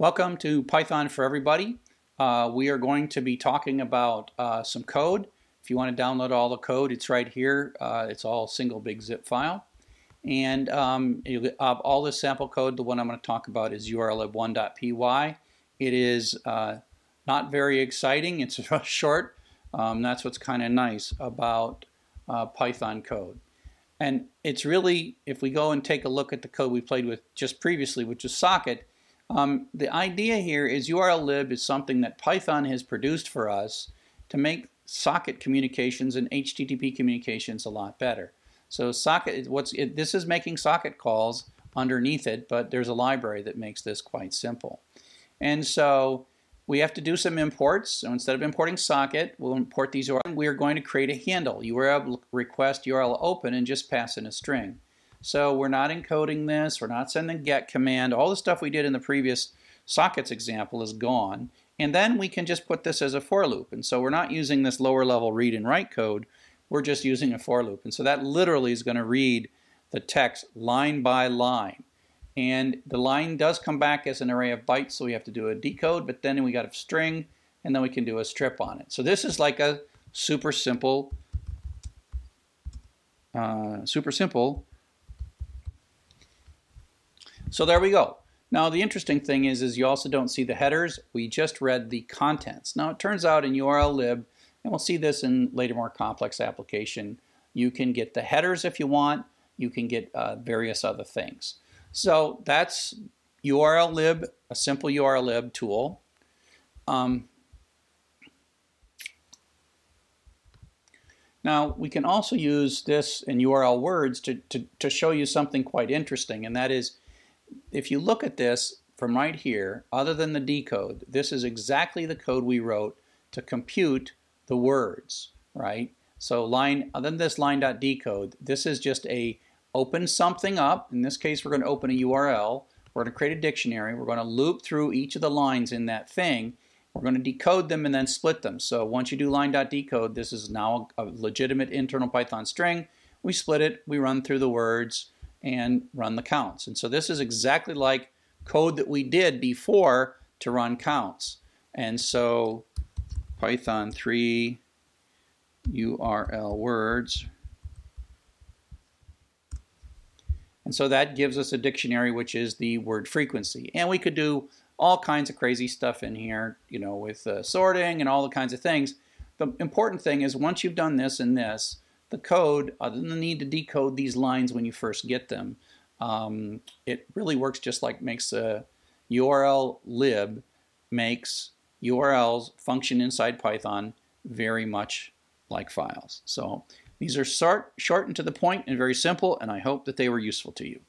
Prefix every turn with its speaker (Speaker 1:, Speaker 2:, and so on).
Speaker 1: Welcome to Python for Everybody. Uh, we are going to be talking about uh, some code. If you want to download all the code, it's right here. Uh, it's all single big zip file. And um, all this sample code, the one I'm going to talk about is urllib1.py. It is uh, not very exciting. It's short. Um, that's what's kind of nice about uh, Python code. And it's really, if we go and take a look at the code we played with just previously, which is socket, um, the idea here is URLlib is something that Python has produced for us to make socket communications and HTTP communications a lot better. So socket, what's it, this is making socket calls underneath it, but there's a library that makes this quite simple. And so we have to do some imports. So instead of importing socket, we'll import these URL. We are going to create a handle, URL request URL open, and just pass in a string. So we're not encoding this, we're not sending get command. All the stuff we did in the previous sockets example is gone. And then we can just put this as a for loop. And so we're not using this lower level read and write code, we're just using a for loop. And so that literally is going to read the text line by line. And the line does come back as an array of bytes, so we have to do a decode, but then we got a string, and then we can do a strip on it. So this is like a super simple, uh, super simple. So there we go. Now the interesting thing is, is you also don't see the headers. We just read the contents. Now it turns out in URLlib, and we'll see this in later more complex application, you can get the headers if you want. You can get uh, various other things. So that's URLlib, a simple URLlib tool. Um, now we can also use this in URL words to, to, to show you something quite interesting and that is if you look at this from right here, other than the decode, this is exactly the code we wrote to compute the words, right? So line, other than this line.decode, this is just a open something up. In this case, we're going to open a URL. We're going to create a dictionary. We're going to loop through each of the lines in that thing. We're going to decode them and then split them. So once you do line.decode, this is now a legitimate internal Python string. We split it, we run through the words, and run the counts. And so this is exactly like code that we did before to run counts. And so Python 3 URL words And so that gives us a dictionary, which is the word frequency. And we could do all kinds of crazy stuff in here, you know, with uh, sorting and all the kinds of things. The important thing is once you've done this and this, the code, other than the need to decode these lines when you first get them, um, it really works just like makes a URL lib makes URLs function inside Python very much like files. So these are short and to the point and very simple, and I hope that they were useful to you.